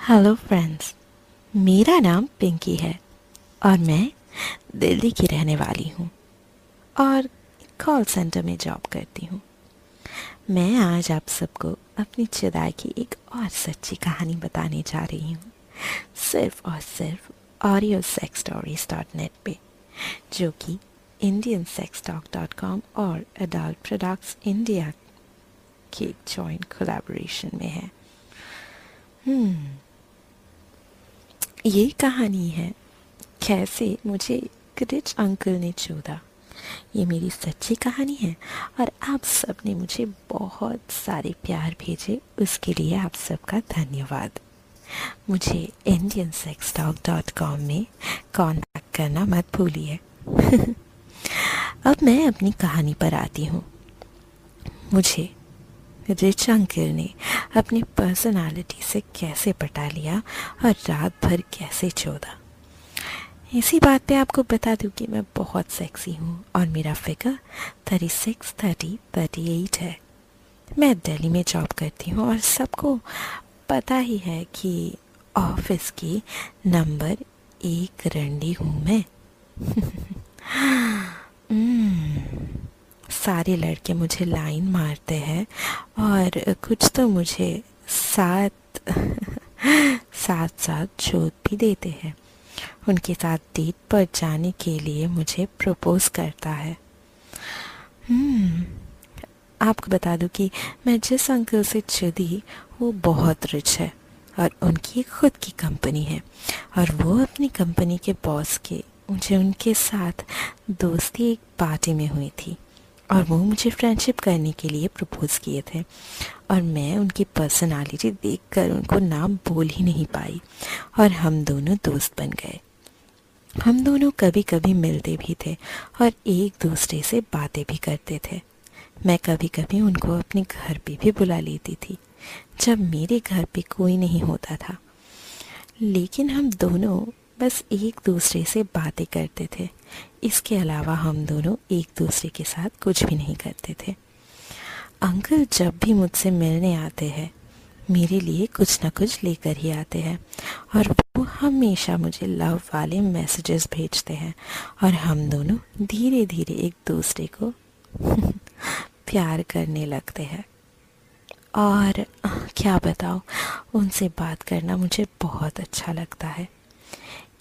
Hello friends मेरा नाम पिंकी है और मैं दिल्ली की रहने वाली हूँ और कॉल सेंटर में जॉब करती हूँ। मैं आज आप सबको अपनी जुदाई की एक और सच्ची कहानी बताने जा रही हूँ। सिर्फ़ और सिर्फ़ audio sex stories dot net पर जो कि Indian sex talk dot com और अडल्ट प्रोडक्ट्स इंडिया के जॉइंट कोलैबोरेशन में है। हम्म ये कहानी है। कैसे मुझे रिच अंकल ने चोदा। ये मेरी सच्ची कहानी है और आप सबने मुझे बहुत सारे प्यार भेजे, उसके लिए आप सबका धन्यवाद। मुझे Indian sex talk dot com में कॉन्टैक्ट करना मत भूलिए। अब मैं अपनी कहानी पर आती हूँ। मुझे रिच ने अपनी पर्सनालिटी से कैसे पटा लिया और रात भर कैसे चौदा इसी बात पे आपको बता दूँ कि मैं बहुत सेक्सी हूँ और मेरा figure thirty six thirty thirty eight है मैं दिल्ली में जॉब करती हूँ और सबको पता ही है कि ऑफ़िस की नंबर एक रंडी हूँ मैं. सारे लड़के मुझे लाइन मारते हैं और कुछ तो मुझे साथ साथ साथ चोट भी देते हैं। उनके साथ डेट पर जाने के लिए मुझे प्रपोज करता है। hmm, आपको बता दूँ कि मैं जिस अंकल से चुदी वो बहुत रिच है और उनकी एक खुद की कंपनी है और वो अपनी कंपनी के बॉस के मुझे उनके साथ दोस्ती एक पार्टी में हुई थी। और वो मुझे फ्रेंडशिप करने के लिए प्रपोज़ किए थे। और मैं उनकी पर्सनालिटी देखकर उनको नाम बोल ही नहीं पाई और हम दोनों दोस्त बन गए। हम दोनों कभी कभी मिलते भी थे और एक दूसरे से बातें भी करते थे। मैं कभी कभी उनको अपने घर पे भी बुला लेती थी, जब मेरे घर पे कोई नहीं होता था। लेकिन हम दोनों बस एक दूसरे से बातें करते थे इसके अलावा हम दोनों एक दूसरे के साथ कुछ भी नहीं करते थे। अंकल जब भी मुझसे मिलने आते हैं, मेरे लिए कुछ ना कुछ लेकर ही आते हैं और वो हमेशा मुझे लव वाले मैसेजेस भेजते हैं और हम दोनों धीरे धीरे एक दूसरे को प्यार करने लगते हैं। और क्या बताओ उनसे बात करना मुझे बहुत अच्छा लगता है।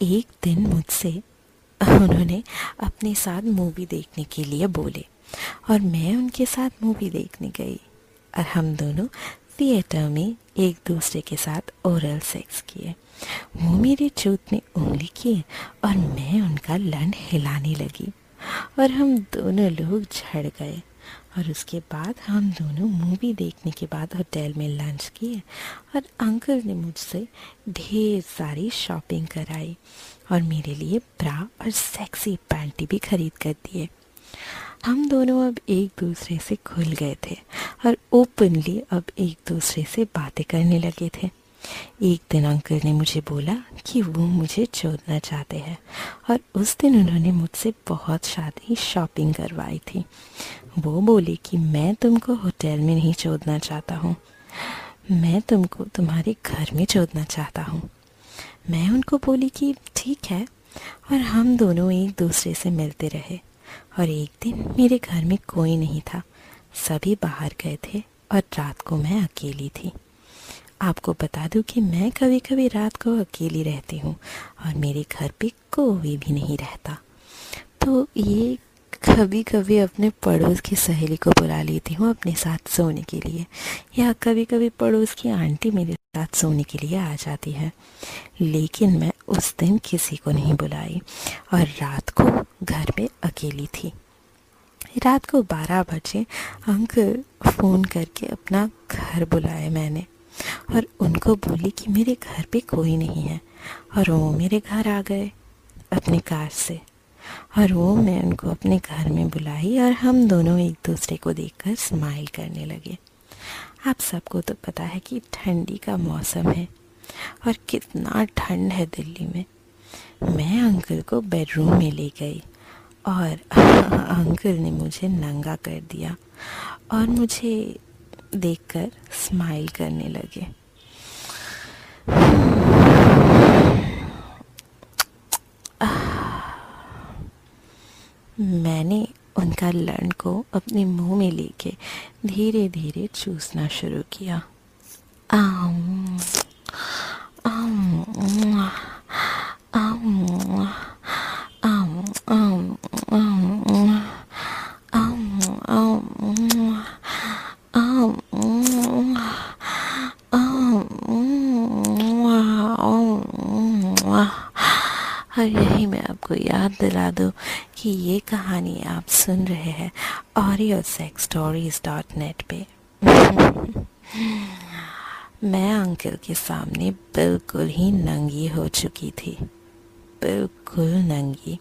एक दिन मुझसे उन्होंने अपने साथ मूवी देखने के लिए बोले और मैं उनके साथ मूवी देखने गई और हम दोनों थिएटर में एक दूसरे के साथ ओरल सेक्स किए। वो मेरे चूत में उंगली किए और मैं उनका लंड हिलाने लगी और हम दोनों लोग झड़ गए। और उसके बाद हम दोनों मूवी देखने के बाद होटल में लंच किए और अंकल ने मुझसे ढेर सारी शॉपिंग कराई और मेरे लिए ब्रा और सेक्सी पैंटी भी खरीद कर दिए। हम दोनों अब एक दूसरे से खुल गए थे और ओपनली अब एक दूसरे से बातें करने लगे थे। एक दिन अंकल ने मुझे बोला कि वो मुझे छोड़ना चाहते हैं और उस दिन उन्होंने मुझसे बहुत शादी शॉपिंग करवाई थी। वो बोले कि मैं तुमको होटल में नहीं छोड़ना चाहता हूँ। मैं तुमको तुम्हारे घर में छोड़ना चाहता हूँ। मैं उनको बोली कि ठीक है, और हम दोनों एक दूसरे से मिलते रहे। और एक दिन मेरे घर में कोई नहीं था। सभी बाहर गए थे और रात को मैं अकेली थी। आपको बता दूँ कि मैं कभी कभी रात को अकेली रहती हूँ, और मेरे घर पे कोई भी नहीं रहता। तो ये कभी कभी अपने पड़ोस की सहेली को बुला लेती हूँ अपने साथ सोने के लिए। या कभी कभी पड़ोस की आंटी मेरे साथ सोने के लिए आ जाती है। लेकिन मैं उस दिन किसी को नहीं बुलाई और रात को घर में अकेली थी। रात को बारह बजे अंकल फ़ोन करके अपना घर बुलाए मैंने और उनको बोली कि मेरे घर पे कोई नहीं है और वो मेरे घर आ गए अपनी कार से। और वो मैं उनको अपने घर में बुलाई और हम दोनों एक दूसरे को देखकर स्माइल करने लगे। आप सबको तो पता है कि ठंडी का मौसम है और कितना ठंड है दिल्ली में। मैं अंकल को बेडरूम में ले गई और अंकल ने मुझे नंगा कर दिया और मुझे देखकर स्माइल करने लगे। मैंने उनका लंड को अपने मुँह में लेके धीरे धीरे चूसना शुरू किया आम, आम, आम, और यही मैं आपको याद दिला दूँ कि ये कहानी आप सुन रहे हैं audio sex stories dot net पे। मैं अंकल के सामने बिल्कुल ही नंगी हो चुकी थी। बिल्कुल नंगी।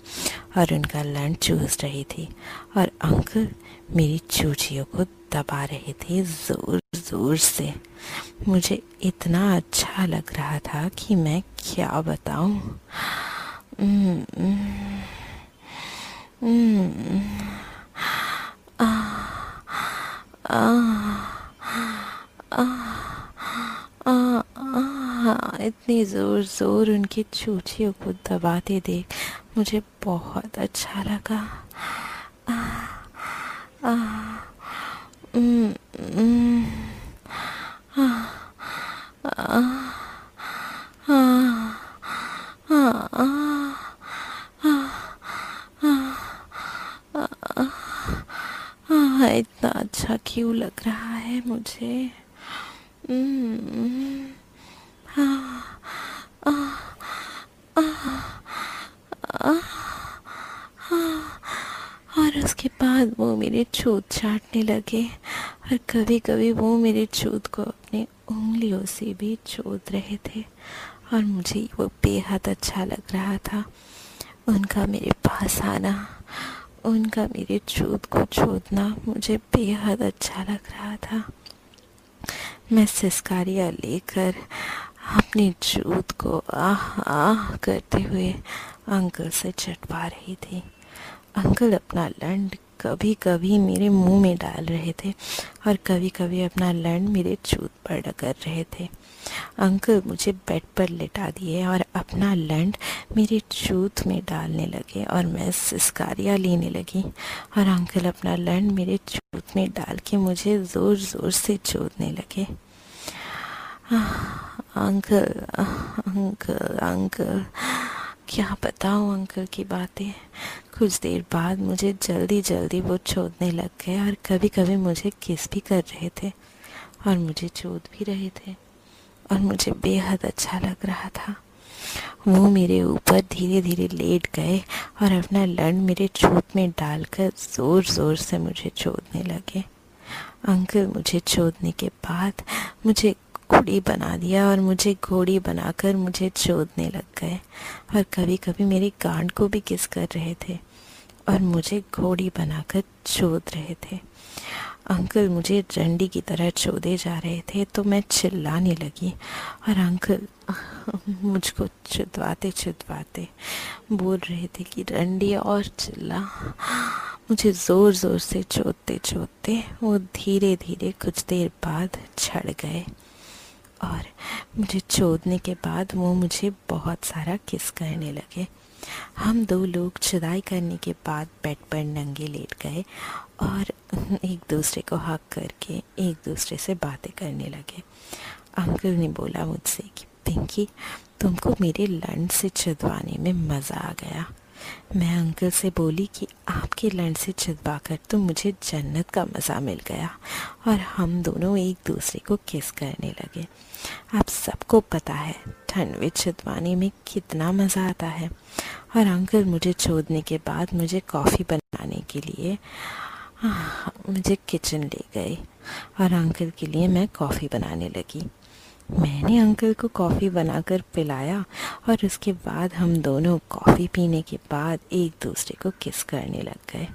और उनका लंच चूस रही थी। और अंकल मेरी चूचियों को दबा रहे थे ज़ोर ज़ोर से। मुझे इतना अच्छा लग रहा था कि मैं क्या बताऊँ? इतनी ज़ोर ज़ोर उनकी चूचियों को दबाते देख मुझे बहुत अच्छा लगा आ, आ, उम, उम, आ, आ, इतना अच्छा क्यों लग रहा है मुझे? और उसके बाद वो मेरे छूत चाटने लगे और कभी कभी वो मेरे छूत को अपनी उंगलियों से भी चोद रहे थे और मुझे वो बेहद अच्छा लग रहा था। उनका मेरे पास आना उनका मेरी छूत को छोड़ना मुझे बेहद अच्छा लग रहा था। मैं सिस्कारियाँ लेकर अपनी जूत को आह आह करते हुए अंकल से चटवा रही थी। अंकल अपना लंड कभी कभी मेरे मुँह में डाल रहे थे और कभी कभी अपना लंड मेरे चूत पर डकर रहे थे। अंकल मुझे बेड पर लिटा दिए और अपना लंड मेरे चूत में डालने लगे और मैं सिस्कारियाँ लेने लगी और अंकल अपना लंड मेरे चूत में डाल के मुझे ज़ोर ज़ोर से चोदने लगे। Uncle uncle uncle. क्या बताऊँ अंकल की बातें? कुछ देर बाद मुझे जल्दी जल्दी वो छोड़ने लग गए और कभी कभी मुझे किस भी कर रहे थे और मुझे चोद भी रहे थे और मुझे बेहद अच्छा लग रहा था। वो मेरे ऊपर धीरे धीरे लेट गए और अपना लंड मेरे चोट में डालकर ज़ोर ज़ोर से मुझे चोदने लगे। अंकल मुझे चोदने के बाद मुझे घोड़ी बना दिया और मुझे घोड़ी बनाकर मुझे चोदने लग गए। और कभी कभी मेरी गांड को भी किस कर रहे थे और मुझे घोड़ी बनाकर चोद रहे थे। अंकल मुझे डंडी की तरह चोदे जा रहे थे तो मैं चिल्लाने लगी और अंकल मुझको चिदवाते चिदवाते बोल रहे थे कि डंडी और चिल्ला। मुझे ज़ोर ज़ोर से चोदते चोदते वो धीरे धीरे कुछ देर बाद छड़ गए। और मुझे चोदने के बाद वो मुझे बहुत सारा किस करने लगे। हम दो लोग चुदाई करने के बाद बेड पर नंगे लेट गए और एक दूसरे को हक करके एक दूसरे से बातें करने लगे। अंकल ने बोला मुझसे कि, पिंकी, तुमको मेरे लंड से चिदवाने में मज़ा आ गया। मैं अंकल से बोली कि आपके लंड से चिदवा कर तो मुझे जन्नत का मज़ा मिल गया और हम दोनों एक दूसरे को किस करने लगे। आप सबको पता है, ठंड में चिदवाने में कितना मज़ा आता है। और अंकल, मुझे छोड़ने के बाद मुझे कॉफ़ी बनाने के लिए मुझे किचन ले गए और अंकल के लिए मैं कॉफ़ी बनाने लगी। मैंने अंकल को कॉफ़ी बनाकर पिलाया और उसके बाद हम दोनों कॉफ़ी पीने के बाद एक दूसरे को किस करने लग गए।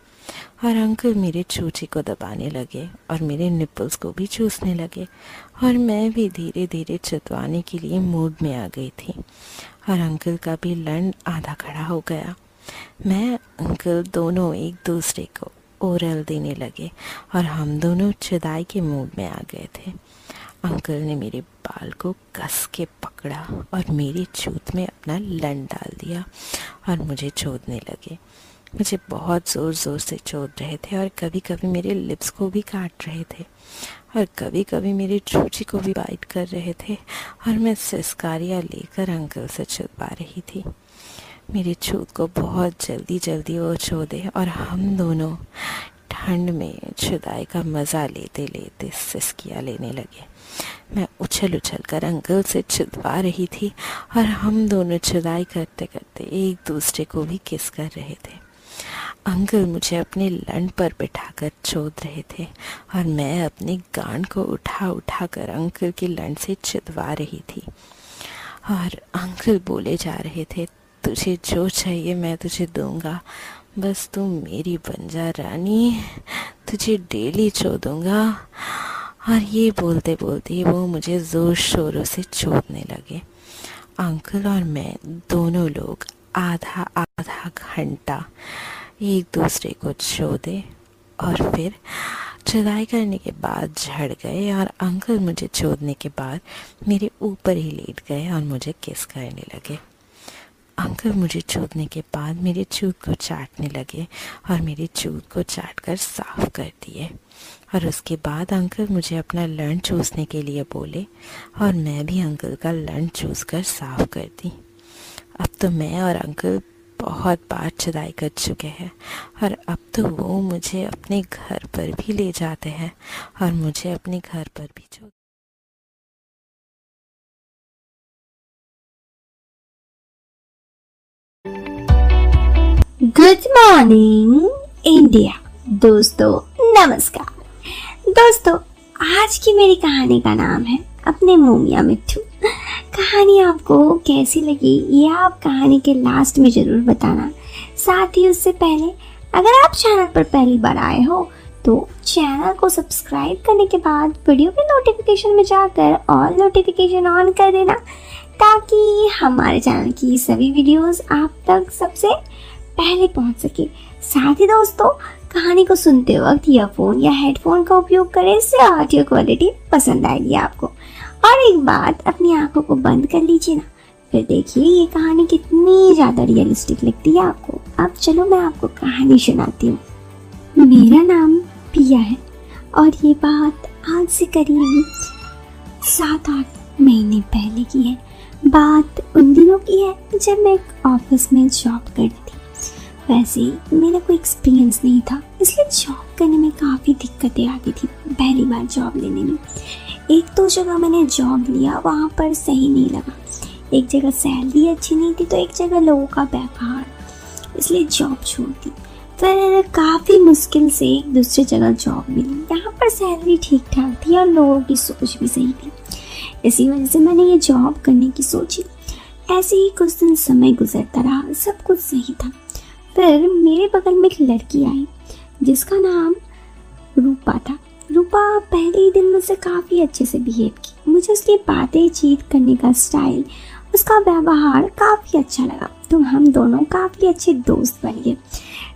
और अंकल मेरे चूची को दबाने लगे और मेरे निपल्स को भी चूसने लगे और मैं भी धीरे धीरे चतवाने के लिए मूड में आ गई थी। और अंकल का भी लंड आधा खड़ा हो गया। मैं, अंकल दोनों एक दूसरे को ओरल देने लगे और हम दोनों चुदाई के मूड में आ गए थे। अंकल ने मेरे बाल को कस के पकड़ा और मेरी चूत में अपना लन डाल दिया और मुझे चोदने लगे। मुझे बहुत ज़ोर ज़ोर से चोट रहे थे और कभी कभी मेरे लिप्स को भी काट रहे थे और कभी कभी मेरी चूची को भी बाइट कर रहे थे और मैं सिस्कारिया लेकर अंकल से छुपा रही थी। मेरी छूत को बहुत जल्दी जल्दी वो छो दे और हम दोनों ठंड में छुदाई का मज़ा लेते लेते सिस्किया लेने लगे। मैं उछल उछल कर अंकल से छुदवा रही थी और हम दोनों छुदाई करते करते एक दूसरे को भी किस कर रहे थे। अंकल मुझे अपने लंड पर बिठाकर चोद रहे थे और मैं अपने गांड को उठा उठा कर अंकल की लंड से चिदवा रही थी। और अंकल बोले जा रहे थे, तुझे जो चाहिए मैं तुझे दूँगा। बस तू मेरी बन जा रानी तुझे डेली चो दूँगा और ये बोलते बोलते वो मुझे ज़ोर शोरों से चोदने लगे। अंकल और मैं दोनों लोग आधा आधा घंटा एक दूसरे को चोदे और फिर चुदाई करने के बाद झड़ गए और अंकल मुझे छोड़ने के बाद मेरे ऊपर ही लेट गए और मुझे किस करने लगे। अंकल मुझे चूतने के बाद मेरे चूत को चाटने लगे और मेरे चूत को चाट कर साफ़ कर दिए। और उसके बाद अंकल मुझे अपना लंड चूसने के लिए बोले और मैं भी अंकल का लंड चूस कर साफ़ कर दी। अब तो मैं और अंकल बहुत बार चुदाई कर चुके हैं और अब तो वो मुझे अपने घर पर भी ले जाते हैं और मुझे अपने घर पर भी छोड़ गुड मॉर्निंग इंडिया दोस्तों, नमस्कार। दोस्तों, आज की मेरी कहानी का नाम है अपने मोमिया मिट्टू। कहानी आपको कैसी लगी, ये आप कहानी के लास्ट में ज़रूर बताना। साथ ही उससे पहले, अगर आप चैनल पर पहली बार आए हो तो चैनल को सब्सक्राइब करने के बाद वीडियो के नोटिफिकेशन में जाकर ऑल नोटिफिकेशन ऑन कर देना, ताकि हमारे चैनल की सभी वीडियोस आप तक सबसे पहले पहुँच सके। साथ ही दोस्तों, कहानी को सुनते वक्त ईयरफोन या हेडफोन का उपयोग करें, इससे ऑडियो क्वालिटी पसंद आएगी आपको। और एक बात अपनी आँखों को बंद कर लीजिए ना। फिर देखिए, ये कहानी कितनी ज़्यादा रियलिस्टिक लगती है आपको। अब चलो मैं आपको कहानी सुनाती हूँ। मेरा नाम पिया है और ये बात आज से करीब सात आठ महीने पहले की है। बात उन दिनों की है जब मैं एक ऑफ़िस में जॉब करती वैसे मेरा कोई एक्सपीरियंस नहीं था, इसलिए जॉब करने में काफ़ी दिक्कतें आती थी पहली बार जॉब लेने में। एक दो जगह मैंने जॉब लिया, वहाँ पर सही नहीं लगा। एक जगह सैलरी अच्छी नहीं थी तो एक जगह लोगों का व्यवहार इसलिए जॉब छोड़ दी। फिर काफ़ी मुश्किल से एक दूसरी जगह जॉब मिली, यहाँ पर सैलरी ठीक ठाक थी और लोगों की सोच भी सही थी। इसी वजह से मैंने ये जॉब करने की सोची। ऐसे ही कुछ दिन समय गुजरता रहा, सब कुछ सही था। फिर मेरे बगल में एक लड़की आई, जिसका नाम रूपा था। रूपा पहले ही दिन मुझसे काफ़ी अच्छे से बिहेव की। मुझे उसकी बातें चीत करने का स्टाइल उसका व्यवहार काफ़ी अच्छा लगा। तो हम दोनों काफ़ी अच्छे दोस्त बन गए।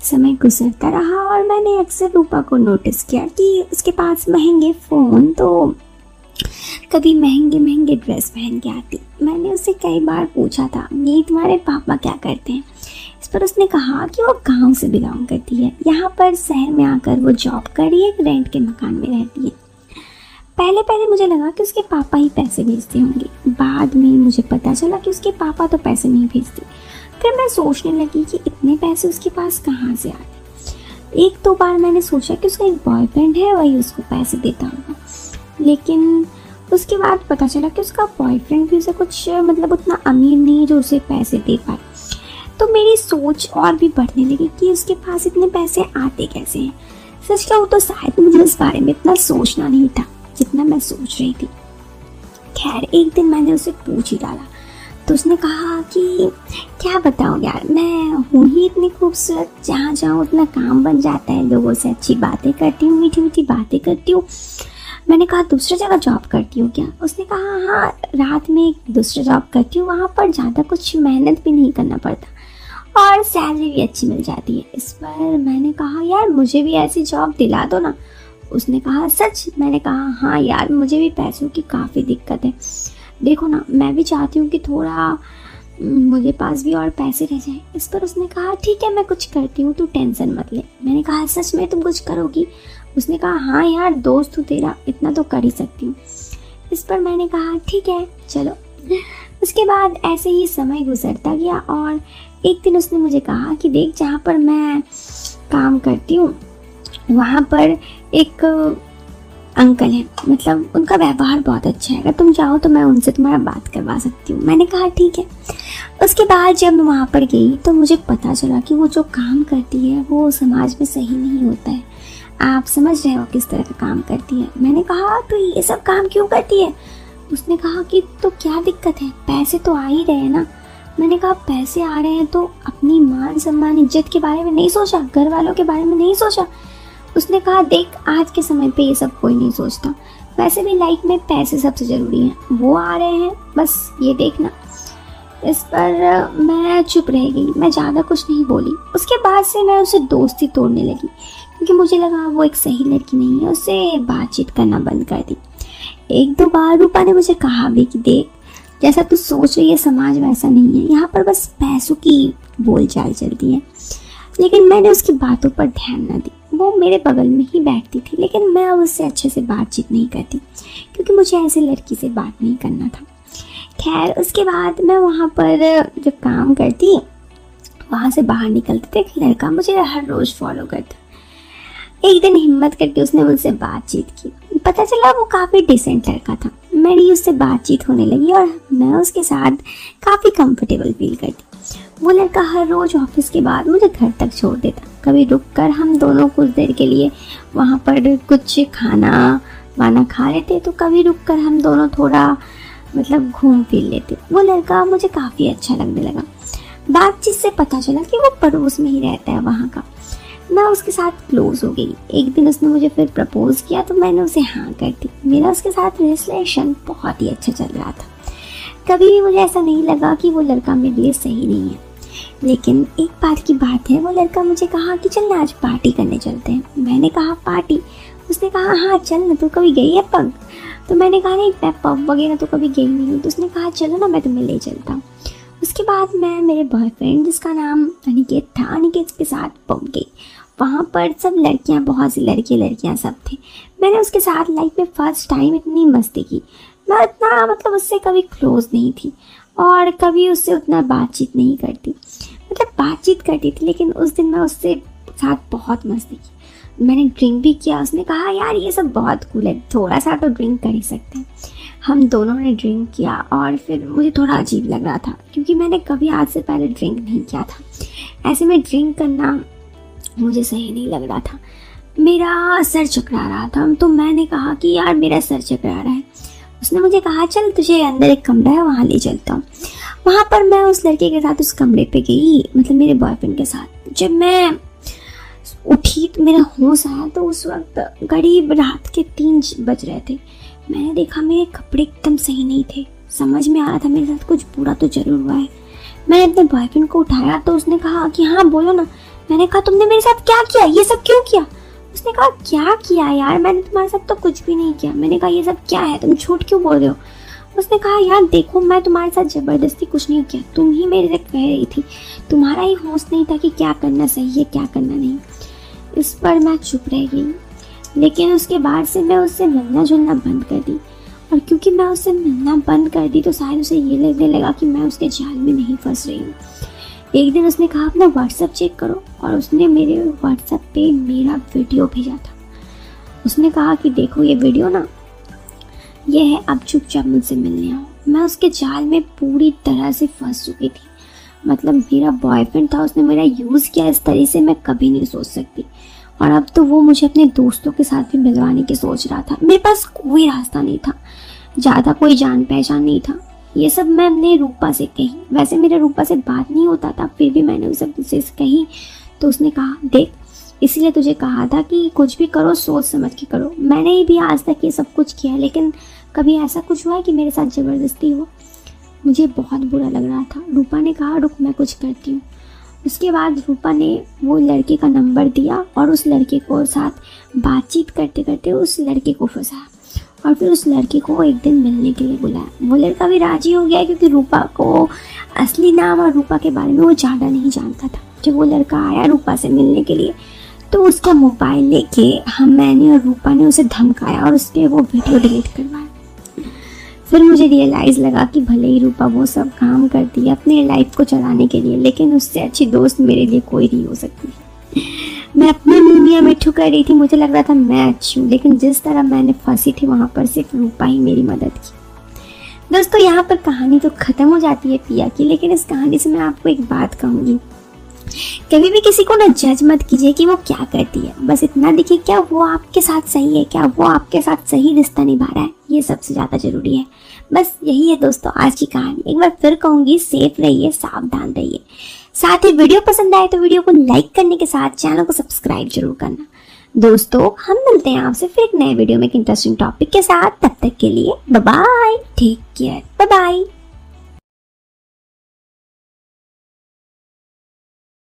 समय गुजरता रहा और मैंने अक्सर रूपा को नोटिस किया कि उसके पास महँगे फ़ोन तो कभी महँगे महँगे ड्रेस पहन के आती। मैंने उससे कई बार पूछा था, ये तुम्हारे पापा क्या करते हैं? पर उसने कहा कि वो गाँव से बिलोंग करती है। यहाँ पर शहर में आकर वो जॉब कर रही है रेंट के मकान में रहती है। पहले पहले मुझे लगा कि उसके पापा ही पैसे भेजते होंगे। बाद में मुझे पता चला कि उसके पापा तो पैसे नहीं भेजते। फिर मैं सोचने लगी कि इतने पैसे उसके पास कहाँ से आ आते? एक दो बार मैंने सोचा कि उसका एक बॉयफ्रेंड है, वही उसको पैसे देता होगा लेकिन उसके बाद पता चला कि उसका बॉयफ्रेंड भी उसे कुछ मतलब उतना अमीर नहीं जो उसे पैसे दे पाए। तो मेरी सोच और भी बढ़ने लगी कि उसके पास इतने पैसे आते कैसे हैं? सच कहूँ तो शायद मुझे इस बारे में इतना सोचना नहीं था जितना मैं सोच रही थी। खैर, एक दिन मैंने उसे पूछ ही डाला। तो उसने कहा कि, क्या बताऊँ यार, मैं हूँ ही इतनी खूबसूरत, जहाँ जाऊँ उतना काम बन जाता है, लोगों से अच्छी बातें करती हूँ, मीठी मीठी बातें करती हूँ। मैंने कहा, दूसरी जगह जॉब करती हूँ क्या? उसने कहा हाँ रात में एक दूसरी जॉब करती हूँ, वहाँ पर ज़्यादा कुछ मेहनत भी नहीं करना पड़ता। और सैलरी भी अच्छी मिल जाती है। इस पर मैंने कहा, यार, मुझे भी ऐसी जॉब दिला दो ना। उसने कहा, सच? मैंने कहा हाँ यार, मुझे भी पैसों की काफ़ी दिक्कत है। देखो ना, मैं भी चाहती हूँ कि थोड़ा मुझे पास भी और पैसे रह जाए। इस पर उसने कहा, ठीक है, मैं कुछ करती हूँ, तू टेंशन मत ले। मैंने कहा, सच में तुम कुछ करोगी? उसने कहा हाँ यार, दोस्त हूँ तेरा, इतना तो कर ही सकती हूँ। इस पर मैंने कहा, ठीक है, चलो। उसके बाद ऐसे ही समय गुजरता गया और एक दिन उसने मुझे कहा कि देख, जहाँ पर मैं काम करती हूँ, वहाँ पर एक अंकल है। मतलब उनका व्यवहार बहुत अच्छा है। अगर तुम चाहो तो मैं उनसे तुम्हारा बात करवा सकती हूँ। मैंने कहा, ठीक है। उसके बाद जब मैं वहाँ पर गई तो मुझे पता चला कि वो जो काम करती है, वो समाज में सही नहीं होता है। आप समझ रहे हो किस तरह का काम करती है। मैंने कहा तो ये सब काम क्यों करती है? उसने कहा कि तो क्या दिक्कत है? पैसे तो आ ही रहे हैं ना। मैंने कहा, पैसे आ रहे हैं तो अपनी मान सम्मान, इज़्ज़त के बारे में नहीं सोचा घर वालों के बारे में नहीं सोचा? उसने कहा, देख, आज के समय पे ये सब कोई नहीं सोचता। वैसे भी लाइफ में पैसे सबसे ज़रूरी हैं। वो आ रहे हैं, बस ये देखना। इस पर मैं चुप रह गई। मैं ज़्यादा कुछ नहीं बोली। उसके बाद से मैं उसे दोस्ती तोड़ने लगी, क्योंकि मुझे लगा, वो एक सही लड़की नहीं है। उससे बातचीत करना बंद कर दी। एक दो बार रूपा ने मुझे कहा भी कि देख जैसा तू सोच रही है, समाज वैसा नहीं है। यहाँ पर बस पैसों की बोलचाल चलती है। लेकिन मैंने उसकी बातों पर ध्यान न दी वो मेरे बगल में ही बैठती थी, लेकिन मैं अब उससे अच्छे से बातचीत नहीं करती, क्योंकि मुझे ऐसे लड़की से बात नहीं करना था। खैर, उसके बाद मैं वहाँ पर जब काम करती, वहाँ से बाहर निकलते थे एक लड़का मुझे हर रोज़ फॉलो करता। एक दिन हिम्मत करके उसने मुझसे बातचीत की। पता चला वो काफ़ी डिसेंट लड़का था। मेरी उससे बातचीत होने लगी और मैं उसके साथ काफ़ी कंफर्टेबल फील करती। वो लड़का हर रोज ऑफ़िस के बाद मुझे घर तक छोड़ देता। कभी रुक कर हम दोनों कुछ देर के लिए वहाँ पर कुछ खाना वाना खा लेते तो कभी रुक कर हम दोनों थोड़ा मतलब घूम फिर लेते। वो लड़का मुझे काफ़ी अच्छा लगने लगा। बातचीत से पता चला कि वो पड़ोस में ही रहता है वहाँ का। मैं उसके साथ क्लोज हो गई। एक दिन उसने मुझे फिर प्रपोज किया तो मैंने उसे हाँ कर दी। मेरा उसके साथ रिलेशन बहुत ही अच्छा चल रहा था। कभी भी मुझे ऐसा नहीं लगा कि वो लड़का मेरे लिए सही नहीं है। लेकिन एक बार की बात है, वो लड़का मुझे कहा कि चल ना, आज पार्टी करने चलते हैं। मैंने कहा पार्टी उसने कहा हाँ चल ना, तू कभी गई है पग तो मैंने कहा, नहीं, मैं पब वगैरह तो कभी गई नहीं हूँ। तो उसने कहा, चलो ना, मैं तुम्हें ले चलता हूँ। उसके बाद मैं, मेरे बॉयफ्रेंड जिसका नाम अनिकेत था, अनिकेत के साथ पहुँच गई। वहाँ पर सब लड़कियाँ, बहुत सी लड़के लड़कियाँ सब थे। मैंने उसके साथ लाइफ में फ़र्स्ट टाइम इतनी मस्ती की। मैं इतना मतलब उससे कभी क्लोज नहीं थी और कभी उससे उतना बातचीत नहीं करती। मतलब बातचीत करती थी, लेकिन उस दिन मैं उससे साथ बहुत मस्ती की। मैंने ड्रिंक भी किया, उसने कहा, यार, ये सब बहुत कूल है थोड़ा सा तो ड्रिंक कर ही सकते हैं। हम दोनों ने ड्रिंक किया और फिर मुझे थोड़ा अजीब लग रहा था, क्योंकि मैंने कभी आज से पहले ड्रिंक नहीं किया था। ऐसे में ड्रिंक करना मुझे सही नहीं लग रहा था। मेरा सर चकरा रहा था। तो मैंने कहा कि यार, मेरा सर चकरा रहा है। उसने मुझे कहा, चल तुझे अंदर एक कमरा है, वहाँ ले चलता हूँ। वहाँ पर मैं उस लड़के के साथ उस कमरे पे गई मतलब मेरे बॉयफ्रेंड के साथ। जब मैं उठी तो मेरा होश आया तो उस वक्त करीब रात के तीन बज रहे थे। मैंने देखा, मेरे कपड़े एकदम सही नहीं थे। समझ में आ रहा था, मेरे साथ कुछ बुरा तो ज़रूर हुआ है। मैंने अपने बॉयफ्रेंड को उठाया तो उसने कहा कि हाँ बोलो ना। मैंने कहा, तुमने मेरे साथ क्या किया? ये सब क्यों किया? उसने कहा, क्या किया यार? मैंने तुम्हारे साथ तो कुछ भी नहीं किया। मैंने कहा, ये सब क्या है? तुम झूठ क्यों बोल रहे हो? उसने कहा, यार देखो, मैं तुम्हारे साथ ज़बरदस्ती कुछ नहीं किया। तुम ही मेरे से कह रही थी। तुम्हारा ही होश नहीं था कि क्या करना सही है, क्या करना नहीं। इस पर मैं चुप रह गई। लेकिन उसके बाद से मैं उससे मिलना जुलना बंद कर दी। और क्योंकि मैं उससे मिलना बंद कर दी तो शायद उसे ये लगने लगा कि मैं उसके जाल में नहीं फंस रही हूँ। एक दिन उसने कहा, अपना व्हाट्सएप चेक करो। और उसने मेरे व्हाट्सएप पे मेरा वीडियो भेजा था। उसने कहा कि देखो ये वीडियो ना, ये है, अब चुपचाप मुझसे मिलने आओ। मैं उसके जाल में पूरी तरह से फंस चुकी थी। मतलब मेरा बॉयफ्रेंड था, उसने मेरा यूज़ किया, इस तरह से मैं कभी नहीं सोच सकती। और अब तो वो मुझे अपने दोस्तों के साथ भी मिलवाने की सोच रहा था। मेरे पास कोई रास्ता नहीं था, ज़्यादा कोई जान पहचान नहीं था। ये सब मैं अपने रूपा से कही। वैसे मेरे रूपा से बात नहीं होता था, फिर भी मैंने उसे उससे कही। तो उसने कहा, देख, इसलिए तुझे कहा था कि कुछ भी करो, सोच समझ के करो। मैंने भी आज तक ये सब कुछ किया लेकिन कभी ऐसा कुछ हुआ है कि मेरे साथ ज़बरदस्ती हो? मुझे बहुत बुरा लग रहा था। रूपा ने कहा, रुक, मैं कुछ करती हूँ। उसके बाद रूपा ने वो लड़के का नंबर दिया और उस लड़के को साथ बातचीत करते करते उस लड़के को फंसाया। और फिर उस लड़के को एक दिन मिलने के लिए बुलाया। वो लड़का भी राज़ी हो गया क्योंकि रूपा को असली नाम और रूपा के बारे में वो ज़्यादा नहीं जानता था। जब वो लड़का आया रूपा से मिलने के लिए तो उसका मोबाइल लेके हम, मैंने और रूपा ने उसे धमकाया और उसके वो वीडियो डिलीट करवाया फिर मुझे रियलाइज़ लगा कि भले ही रूपा वो सब काम करती है अपने लाइफ को चलाने के लिए, लेकिन उससे अच्छी दोस्त मेरे लिए कोई नहीं हो सकती। मैं अपने मुनिया में ठुकर रही थी, मुझे लग रहा था मैं अच्छी हूँ, लेकिन जिस तरह मैंने फंसी थी, वहाँ पर सिर्फ़ रूपा ही मेरी मदद की। दोस्तों, यहाँ पर कहानी तो ख़त्म हो जाती है पिया की, लेकिन इस कहानी से मैं आपको एक बात कहूँगी। कभी भी किसी को ना जज मत कीजिए कि वो क्या करती है। बस इतना देखिए, क्या वो आपके साथ सही है, क्या वो आपके साथ सही रिश्ता निभा रहा है, ये सबसे ज़्यादा ज़रूरी है। बस यही है दोस्तों, आज की कहानी। एक बार फिर कहूँगी सेफ़ रहिए, सावधान रहिए। साथ ही वीडियो पसंद आए तो वीडियो को लाइक करने के साथ चैनल को सब्सक्राइब ज़रूर करना। दोस्तों, हम मिलते हैं आपसे फिर एक नए वीडियो में एक इंटरेस्टिंग टॉपिक के साथ। तब तक के लिए बाय टेक केयर बाय